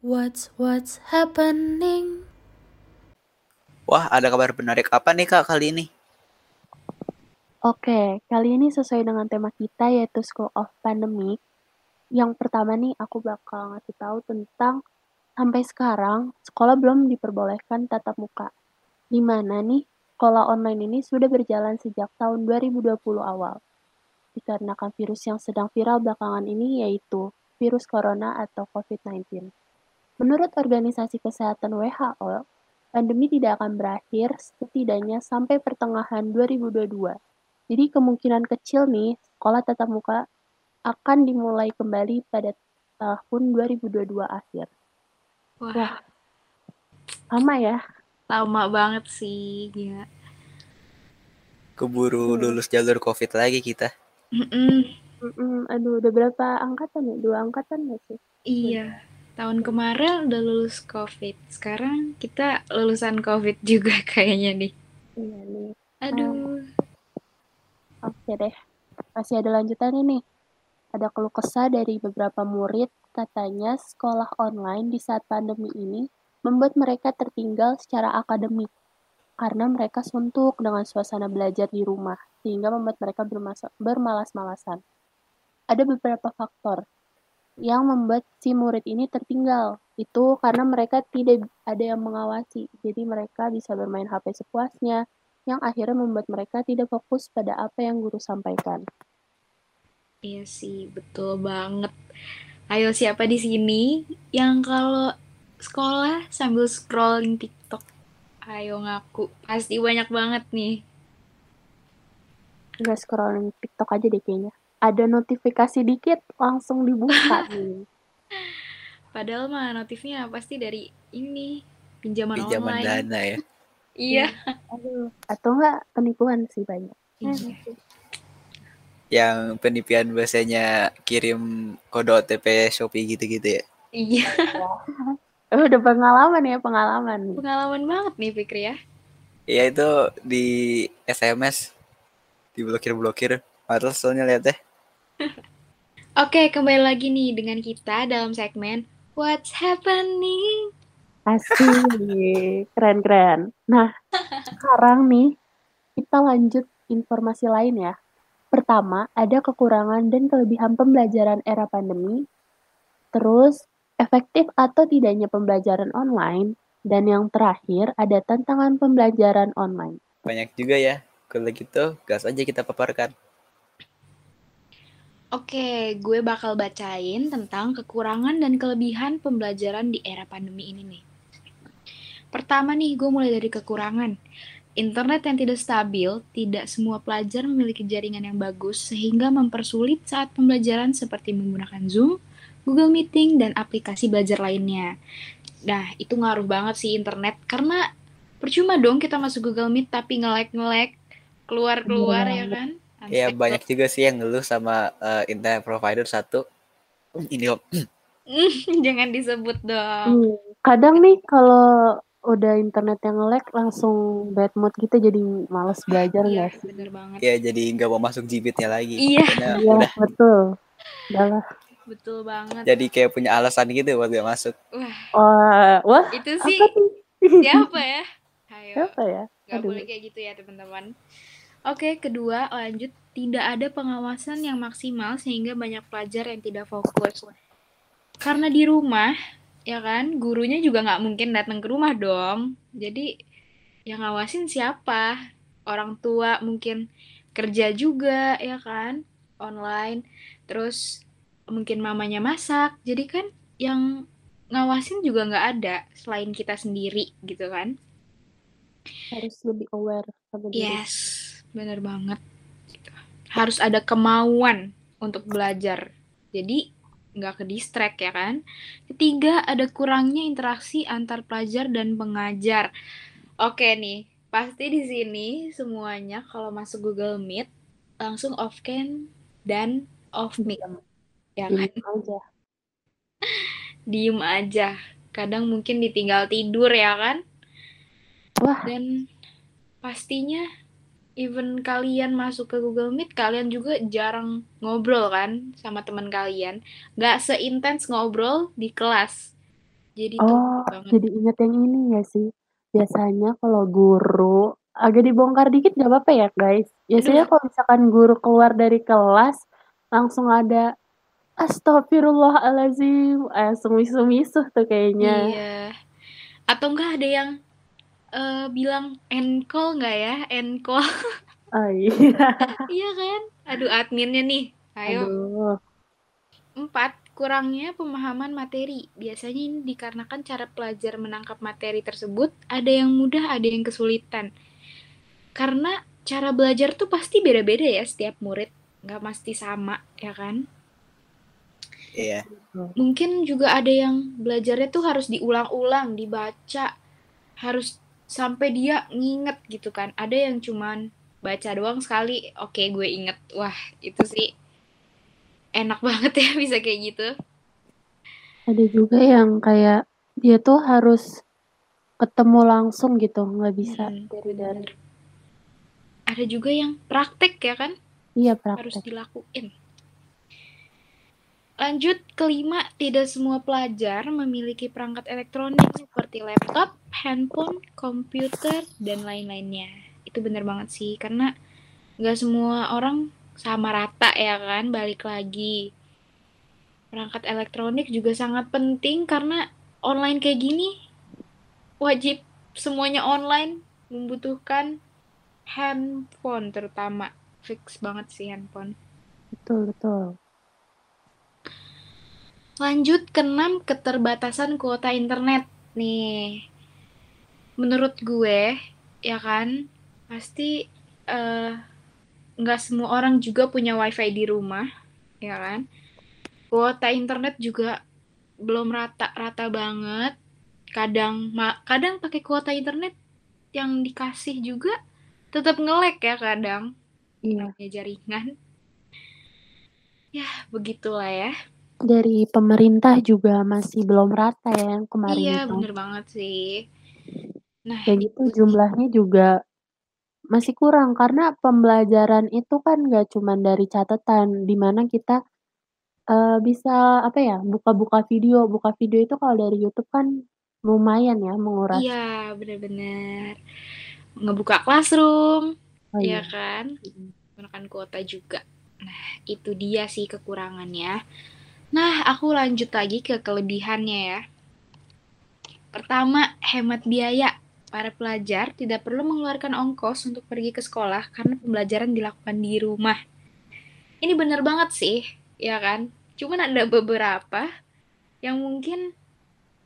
What's what's happening? Wah, ada kabar menarik apa nih Kak kali ini? Oke, kali ini sesuai dengan tema kita yaitu School of Pandemic. Yang pertama nih aku bakal ngasih tahu tentang sampai sekarang sekolah belum diperbolehkan tatap muka. Di mana nih sekolah online ini sudah berjalan sejak tahun 2020 awal. Dikarenakan virus yang sedang viral belakangan ini yaitu virus corona atau COVID-19. Menurut Organisasi Kesehatan WHO, pandemi tidak akan berakhir setidaknya sampai pertengahan 2022. Jadi kemungkinan kecil nih sekolah tatap muka akan dimulai kembali pada tahun 2022 akhir. Wah, Wah, lama ya. lama banget sih, gila. Keburu Hmm. lulus jalur COVID lagi kita. Mm-mm, Mm-mm, aduh, udah berapa angkatan ya? Dua angkatan nggak sih? Iya, tahun kemarin udah lulus COVID. Sekarang kita lulusan COVID juga kayaknya nih. Iya nih. Aduh, Oke deh. Masih ada lanjutannya nih. Ada keluh kesah dari beberapa murid, katanya sekolah online di saat pandemi ini membuat mereka tertinggal secara akademik karena mereka suntuk dengan suasana belajar di rumah, sehingga membuat mereka bermalas-malasan. Ada beberapa faktor yang membuat si murid ini tertinggal. Itu karena mereka tidak ada yang mengawasi, jadi mereka bisa bermain HP sepuasnya, yang akhirnya membuat mereka tidak fokus pada apa yang guru sampaikan. iya sih, betul banget. Ayo siapa di sini yang kalau sekolah sambil scrolling TikTok? Ayo ngaku, pasti banyak banget nih. Nggak scrolling TikTok aja deh kayaknya. Ada notifikasi dikit, langsung dibuka nih. Padahal mah notifnya pasti dari ini, pinjaman Pinjaman online. dana ya. Iya. Aduh. Atau enggak penipuan sih banyak. Iya. Yang penipuan biasanya kirim kode OTP Shopee gitu-gitu ya. Iya. Oh, udah pengalaman ya, pengalaman. Pengalaman banget nih Fikri ya. Iya itu di SMS diblokir-blokir. Males soalnya lihat deh. Oke, kembali lagi nih dengan kita dalam segmen What's Happening? Asik, keren-keren. Nah, sekarang nih kita lanjut informasi lain ya. Pertama, ada kekurangan dan kelebihan pembelajaran era pandemi. Terus, efektif atau tidaknya pembelajaran online. Dan yang terakhir, ada tantangan pembelajaran online. Banyak juga ya. Kalau gitu, gas aja kita paparkan. Oke, gue bakal bacain tentang kekurangan dan kelebihan pembelajaran di era pandemi ini nih. Pertama nih, gue mulai dari kekurangan. Internet yang tidak stabil, tidak semua pelajar memiliki jaringan yang bagus sehingga mempersulit saat pembelajaran seperti menggunakan Zoom, Google Meeting, dan aplikasi belajar lainnya. Nah, itu ngaruh banget sih internet karena percuma dong kita masuk Google Meet tapi nge-lag-nge-lag keluar-keluar ya kan? Iya Unstable. banyak juga sih yang ngeluh sama eh, internet provider satu. Hmm, Ini om. Jangan disebut dong. Hmm, Kadang nih kalau udah internet yang lag langsung bad mood gitu jadi males belajar nggak sih? bener banget. Ya jadi nggak mau masuk jibitnya lagi. Iya. Karena Iya, udah betul. Udah lah. Betul banget. jadi kayak punya alasan gitu buat gak masuk. Wah, Wah, wah, itu sih apa tuh? siapa ya? Ayo, Siapa ya? nggak Aduh. boleh kayak gitu ya teman-teman. Oke, kedua lanjut tidak ada pengawasan yang maksimal sehingga banyak pelajar yang tidak fokus. Karena di rumah, ya kan, gurunya juga nggak mungkin datang ke rumah dong. Jadi yang ngawasin siapa? Orang tua mungkin kerja juga, ya kan, online. Terus mungkin mamanya masak. Jadi kan yang ngawasin juga nggak ada selain kita sendiri gitu kan. Harus lebih aware sama diri. Yes, bener banget. Gitu. Harus ada kemauan untuk belajar. Jadi nggak ke distract ya kan. Ketiga, ada kurangnya interaksi antar pelajar dan pengajar. Oke nih, pasti di sini semuanya kalau masuk Google Meet langsung off cam dan off mic ya kan. Diem aja. Diem aja. Kadang mungkin ditinggal tidur ya kan. Wah, Dan pastinya even kalian masuk ke Google Meet, kalian juga jarang ngobrol kan sama teman kalian. Nggak seintens ngobrol di kelas. Jadi tuh Oh, banget. jadi inget yang ini ya sih. Biasanya kalau guru agak dibongkar dikit nggak apa-apa ya guys. Biasanya kalau misalkan guru keluar dari kelas langsung ada Astagfirullahalazim, langsung misuh-misuh tuh kayaknya. Iya. Atau enggak ada yang eh, bilang encall nggak ya? Encall. Oh iya. iya kan? Aduh adminnya nih. Ayo. Aduh. Empat, kurangnya pemahaman materi. Biasanya ini dikarenakan cara pelajar menangkap materi tersebut ada yang mudah, ada yang kesulitan. Karena cara belajar tuh pasti beda-beda ya setiap murid. Nggak pasti sama, ya kan? Iya. Mungkin juga ada yang belajarnya tuh harus diulang-ulang, dibaca. Harus sampai dia nginget gitu kan. Ada yang cuman baca doang sekali, oke gue inget. Wah, itu sih enak banget ya bisa kayak gitu. Ada juga yang kayak dia tuh harus ketemu langsung gitu, nggak bisa Hmm, dari dari. Ada juga yang praktek ya kan? Iya harus praktek. dilakuin. Lanjut, kelima, tidak semua pelajar memiliki perangkat elektronik seperti laptop, handphone, komputer, dan lain-lainnya. Itu bener banget sih, karena nggak semua orang sama rata ya kan, balik lagi. Perangkat elektronik juga sangat penting karena online kayak gini, wajib semuanya online, membutuhkan handphone terutama. Fix banget sih handphone. Betul betul. Lanjut ke 6, keterbatasan kuota internet. Nih, menurut gue, ya kan, pasti eh, nggak semua orang juga punya wifi di rumah, ya kan. Kuota internet juga belum rata-rata banget. Kadang kadang pakai kuota internet yang dikasih juga tetap ngelek ya kadang. Iya. Jaringan. Ya, begitulah ya. Dari pemerintah juga masih belum rata ya yang kemarin Iya, itu. bener banget sih. Nah, Dan itu jumlahnya juga masih kurang karena pembelajaran itu kan nggak cuma dari catatan, di mana kita eh, bisa apa ya buka-buka video, buka video itu kalau dari YouTube kan lumayan ya menguras. Iya, bener-bener. Ngebuka classroom, Oh ya iya. kan? Menggunakan kuota juga. Nah, itu dia sih kekurangannya. Nah, aku lanjut lagi ke kelebihannya ya. Pertama, hemat biaya. Para pelajar tidak perlu mengeluarkan ongkos untuk pergi ke sekolah karena pembelajaran dilakukan di rumah. Ini bener banget sih, ya kan? Cuman ada beberapa yang mungkin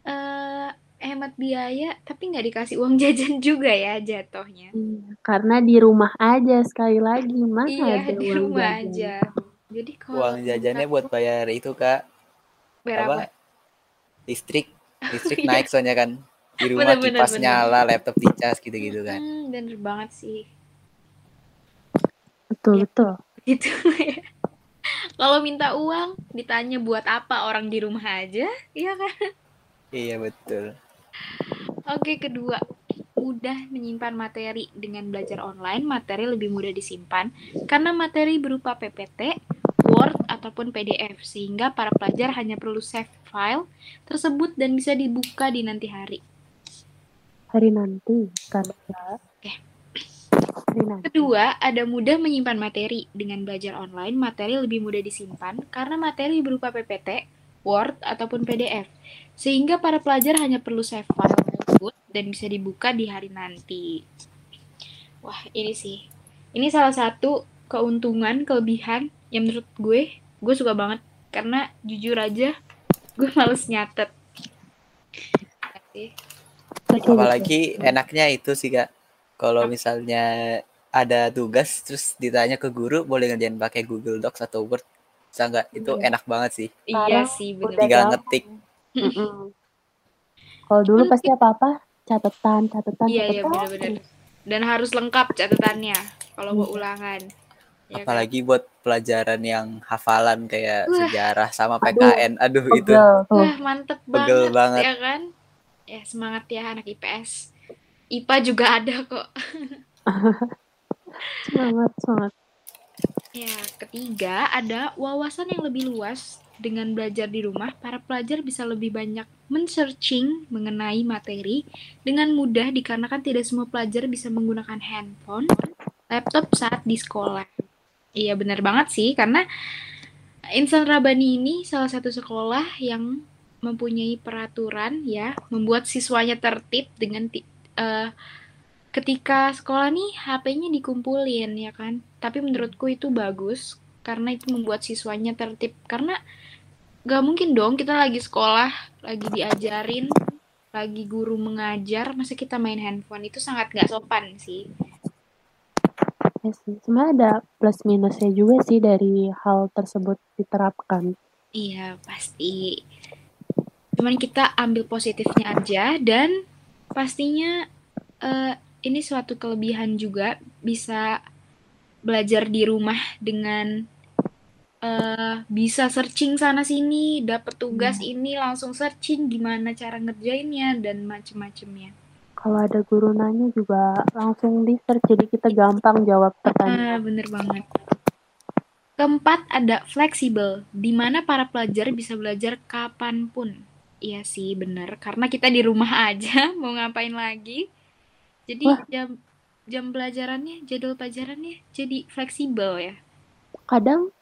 eh hemat biaya tapi nggak dikasih uang jajan juga ya jatuhnya. Iya, karena di rumah aja sekali lagi mana Iya, ada di uang rumah jajan. aja. Jadi kalau Uang jajannya buat bayar itu kak bayar apa? apa listrik listrik Iya. naik soalnya kan di rumah Bener, bener, kipas bener. nyala laptop dicas gitu-gitu kan Hmm, bener banget sih. Betul Iya. betul. Gitu ya. Kalau minta uang ditanya buat apa orang di rumah aja, iya kan? iya betul Oke, kedua, mudah menyimpan materi dengan belajar online, materi lebih mudah disimpan karena materi berupa PPT, Word, ataupun PDF, sehingga para pelajar hanya perlu save file tersebut dan bisa dibuka di nanti hari. Hari nanti karena nanti. Kedua, ada mudah menyimpan materi. Dengan belajar online, materi lebih mudah disimpan karena materi berupa PPT, Word, ataupun PDF. Sehingga para pelajar hanya perlu save file tersebut dan bisa dibuka di hari nanti. Wah, ini sih. Ini salah satu keuntungan, kelebihan yang menurut gue, gue suka banget. Karena jujur aja, gue males nyatet. Ya sih. Betul, betul. apalagi enaknya itu sih kak kalau misalnya ada tugas terus ditanya ke guru boleh ngerjain pakai Google Docs atau Word bisa nggak itu Iya. enak banget sih Iya sih, bener. tinggal gampang. ngetik. Kalau dulu pasti apa-apa catatan, catatan, Iya, iya bener-bener. Dan harus lengkap catatannya kalau mau Iya. ulangan. Ya kan? apalagi buat pelajaran yang hafalan kayak Wah. sejarah sama Aduh, PKN aduh itu Pegel tuh. Wah, mantep Pegel banget, banget. ya kan? Ya, semangat ya anak IPS. IPA juga ada kok. Semangat, semangat. Ya, ketiga ada wawasan yang lebih luas dengan belajar di rumah, para pelajar bisa lebih banyak men-searching mengenai materi dengan mudah dikarenakan tidak semua pelajar bisa menggunakan handphone, laptop saat di sekolah. Iya benar banget sih, karena Insan Rabani ini salah satu sekolah yang mempunyai peraturan ya, membuat siswanya tertib dengan eh, ketika sekolah nih HP-nya dikumpulin ya kan. Tapi menurutku itu bagus karena itu membuat siswanya tertib karena gak mungkin dong kita lagi sekolah, lagi diajarin, lagi guru mengajar, masa kita main handphone itu sangat gak sopan sih. Ya sih, sebenarnya ada plus minusnya juga sih dari hal tersebut diterapkan. Iya, pasti. Cuman kita ambil positifnya aja dan pastinya eh, ini suatu kelebihan juga bisa belajar di rumah dengan eh, bisa searching sana sini, dapat tugas ini langsung searching gimana cara ngerjainnya dan macem-macemnya. Kalau ada guru nanya juga langsung di search jadi kita gampang jawab Ah, pertanyaan. bener banget. Keempat ada fleksibel, di mana para pelajar bisa belajar kapan pun. Iya sih, bener. Karena kita di rumah aja, mau ngapain lagi. Jadi Wah. jam jam pelajarannya, jadwal pelajarannya jadi fleksibel ya. Kadang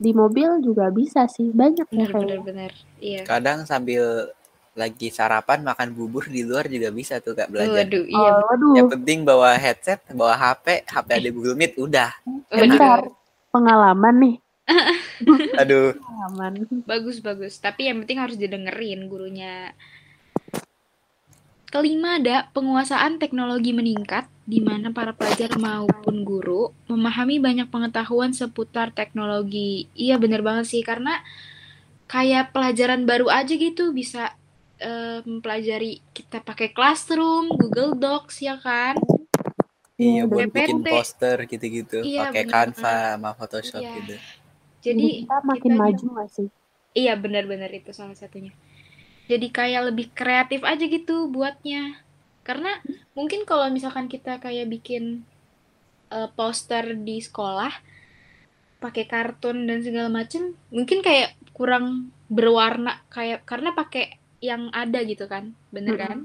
di mobil juga bisa sih, banyak ya Bener, bener, kayaknya. bener. Iya. Kadang sambil lagi sarapan makan bubur di luar juga bisa tuh kak belajar. Waduh, iya. Oh, waduh, Yang penting bawa headset, bawa HP, HP ada Google Meet, udah. Bentar. Pengalaman nih, Aduh, pengalaman. Bagus, bagus. Tapi yang penting harus didengerin gurunya. Kelima ada penguasaan teknologi meningkat, di mana para pelajar maupun guru memahami banyak pengetahuan seputar teknologi. Iya bener banget sih, karena kayak pelajaran baru aja gitu bisa eh, mempelajari kita pakai Classroom, Google Docs ya kan? iya Iya, buat PPT. bikin poster gitu-gitu, Iya, pakai Canva sama Photoshop Iya. gitu. Jadi kita makin kitanya- maju gak sih? Iya benar-benar itu salah satunya. Jadi kayak lebih kreatif aja gitu buatnya. Karena mungkin kalau misalkan kita kayak bikin eh, poster di sekolah pakai kartun dan segala macem, mungkin kayak kurang berwarna kayak karena pakai yang ada gitu kan, bener kan?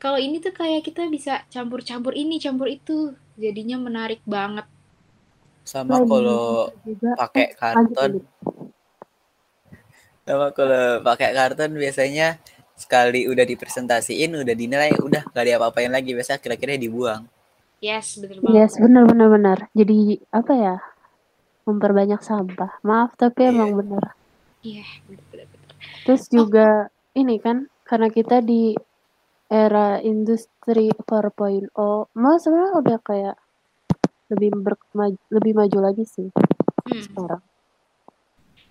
Kalau ini tuh kayak kita bisa campur-campur ini, campur itu, jadinya menarik banget. Sama kalau juga, pakai karton, sama kalau pakai karton biasanya sekali udah dipresentasiin, udah dinilai, udah gak diapa-apain lagi, biasa kira-kira dibuang. Yes, bener banget. Yes, benar benar benar. Jadi apa ya? Memperbanyak sampah. Maaf tapi Iya. emang benar. Iya, bener-bener. Terus juga ini kan karena kita di era industri 4.0, mau sebenarnya udah kayak lebih berkema- lebih maju lagi sih Hmm. sekarang.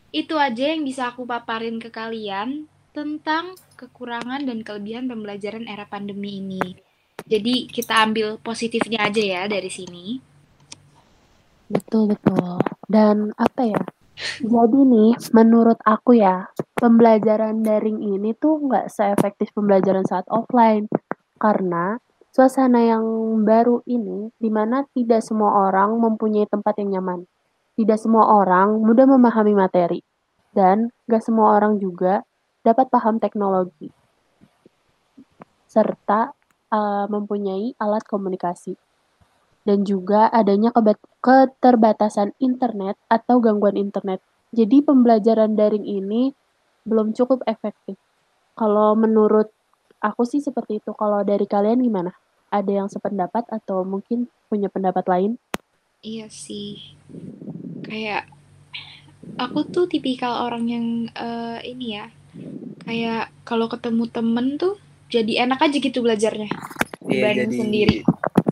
Itu aja yang bisa aku paparin ke kalian tentang kekurangan dan kelebihan pembelajaran era pandemi ini. Jadi kita ambil positifnya aja ya dari sini. Betul betul. Dan apa ya? Jadi nih, menurut aku ya, pembelajaran daring ini tuh nggak seefektif pembelajaran saat offline. Karena suasana yang baru ini, di mana tidak semua orang mempunyai tempat yang nyaman. Tidak semua orang mudah memahami materi. Dan nggak semua orang juga dapat paham teknologi. Serta uh, mempunyai alat komunikasi dan juga adanya keterbatasan internet atau gangguan internet. Jadi pembelajaran daring ini belum cukup efektif. Kalau menurut aku sih seperti itu. Kalau dari kalian gimana? Ada yang sependapat atau mungkin punya pendapat lain? Iya sih. Kayak aku tuh tipikal orang yang eh, ini ya. Kayak kalau ketemu temen tuh jadi enak aja gitu belajarnya Iya, jadi sendiri.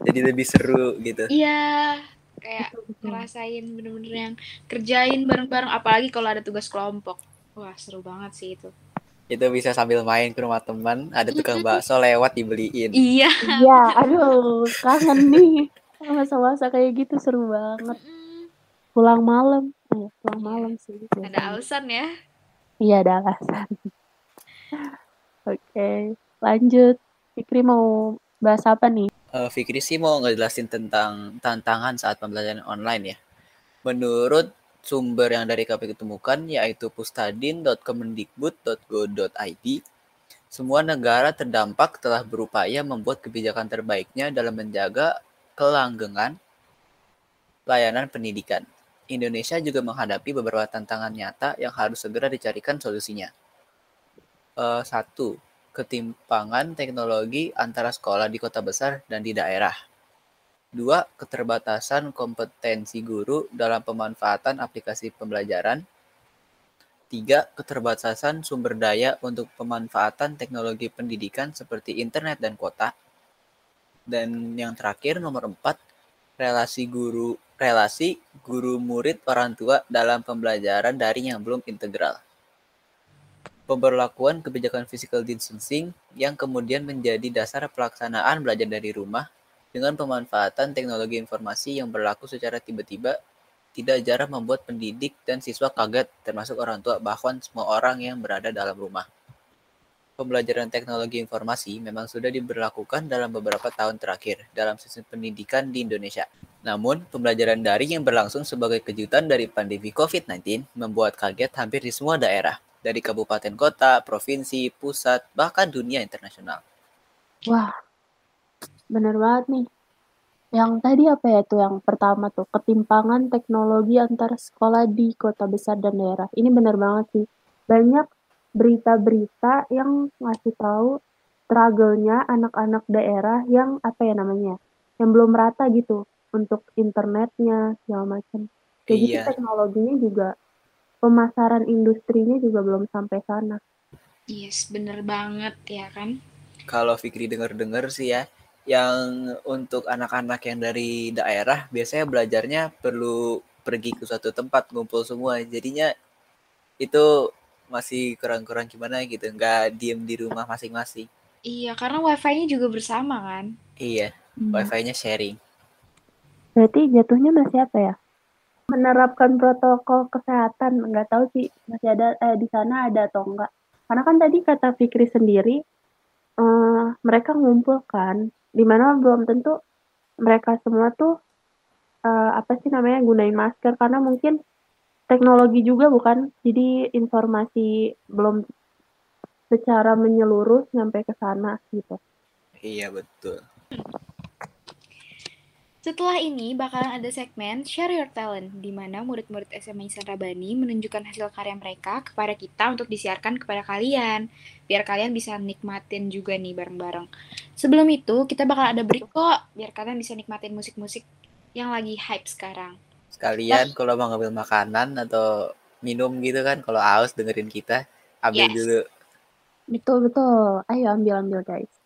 jadi lebih seru gitu. Iya, kayak ngerasain bener-bener yang kerjain bareng-bareng apalagi kalau ada tugas kelompok. Wah, seru banget sih itu. Itu bisa sambil main ke rumah teman, ada tukang bakso lewat dibeliin. Iya. Iya, aduh, kangen nih. Masa-masa kayak gitu seru banget. Pulang malam. Eh, pulang malam sih. Ada biasanya. alasan ya. Iya, ada alasan. Oke, lanjut. Fikri mau bahas apa nih? Eh, Fikri sih mau ngejelasin tentang tantangan saat pembelajaran online ya. Menurut sumber yang dari KPU temukan yaitu pustadin.kemendikbud.go.id, semua negara terdampak telah berupaya membuat kebijakan terbaiknya dalam menjaga kelanggengan layanan pendidikan. Indonesia juga menghadapi beberapa tantangan nyata yang harus segera dicarikan solusinya. Uh, satu, ketimpangan teknologi antara sekolah di kota besar dan di daerah. Dua, keterbatasan kompetensi guru dalam pemanfaatan aplikasi pembelajaran. Tiga, keterbatasan sumber daya untuk pemanfaatan teknologi pendidikan seperti internet dan kota. Dan yang terakhir nomor empat, relasi guru relasi guru murid orang tua dalam pembelajaran daring yang belum integral. Pemberlakuan kebijakan physical distancing yang kemudian menjadi dasar pelaksanaan belajar dari rumah dengan pemanfaatan teknologi informasi yang berlaku secara tiba-tiba tidak jarang membuat pendidik dan siswa kaget, termasuk orang tua, bahkan semua orang yang berada dalam rumah. Pembelajaran teknologi informasi memang sudah diberlakukan dalam beberapa tahun terakhir dalam sistem pendidikan di Indonesia. Namun, pembelajaran daring yang berlangsung sebagai kejutan dari pandemi COVID-19 membuat kaget hampir di semua daerah, dari kabupaten kota, provinsi, pusat, bahkan dunia internasional. Wah, bener banget nih. Yang tadi apa ya tuh yang pertama tuh ketimpangan teknologi antara sekolah di kota besar dan daerah. Ini bener banget sih. Banyak berita-berita yang ngasih tahu struggle-nya anak-anak daerah yang apa ya namanya? Yang belum rata gitu untuk internetnya segala macam. Kayak gitu Iya. teknologinya juga pemasaran industrinya juga belum sampai sana. Yes, bener banget ya kan? Kalau Fikri denger-denger sih ya, yang untuk anak-anak yang dari daerah biasanya belajarnya perlu pergi ke suatu tempat ngumpul semua. Jadinya itu masih kurang-kurang gimana gitu, nggak diem di rumah masing-masing. Iya, karena wifi-nya juga bersama kan? Iya, wifi-nya sharing. Berarti jatuhnya masih apa ya? Menerapkan protokol kesehatan, nggak tahu sih masih ada eh, di sana ada atau enggak. Karena kan tadi kata Fikri sendiri, eh, mereka ngumpul kan, di mana belum tentu mereka semua tuh eh, apa sih namanya gunain masker karena mungkin teknologi juga bukan, jadi informasi belum secara menyeluruh sampai ke sana gitu. Iya, betul. Setelah ini bakalan ada segmen Share Your Talent, di mana murid-murid SMA Ihsan Rabani menunjukkan hasil karya mereka kepada kita untuk disiarkan kepada kalian, biar kalian bisa nikmatin juga nih bareng-bareng. Sebelum itu, kita bakal ada break kok, biar kalian bisa nikmatin musik-musik yang lagi hype sekarang. Sekalian kalau mau ngambil makanan atau minum gitu kan, kalau haus dengerin kita, ambil Yes. dulu. Betul betul. Ayo ambil ambil guys.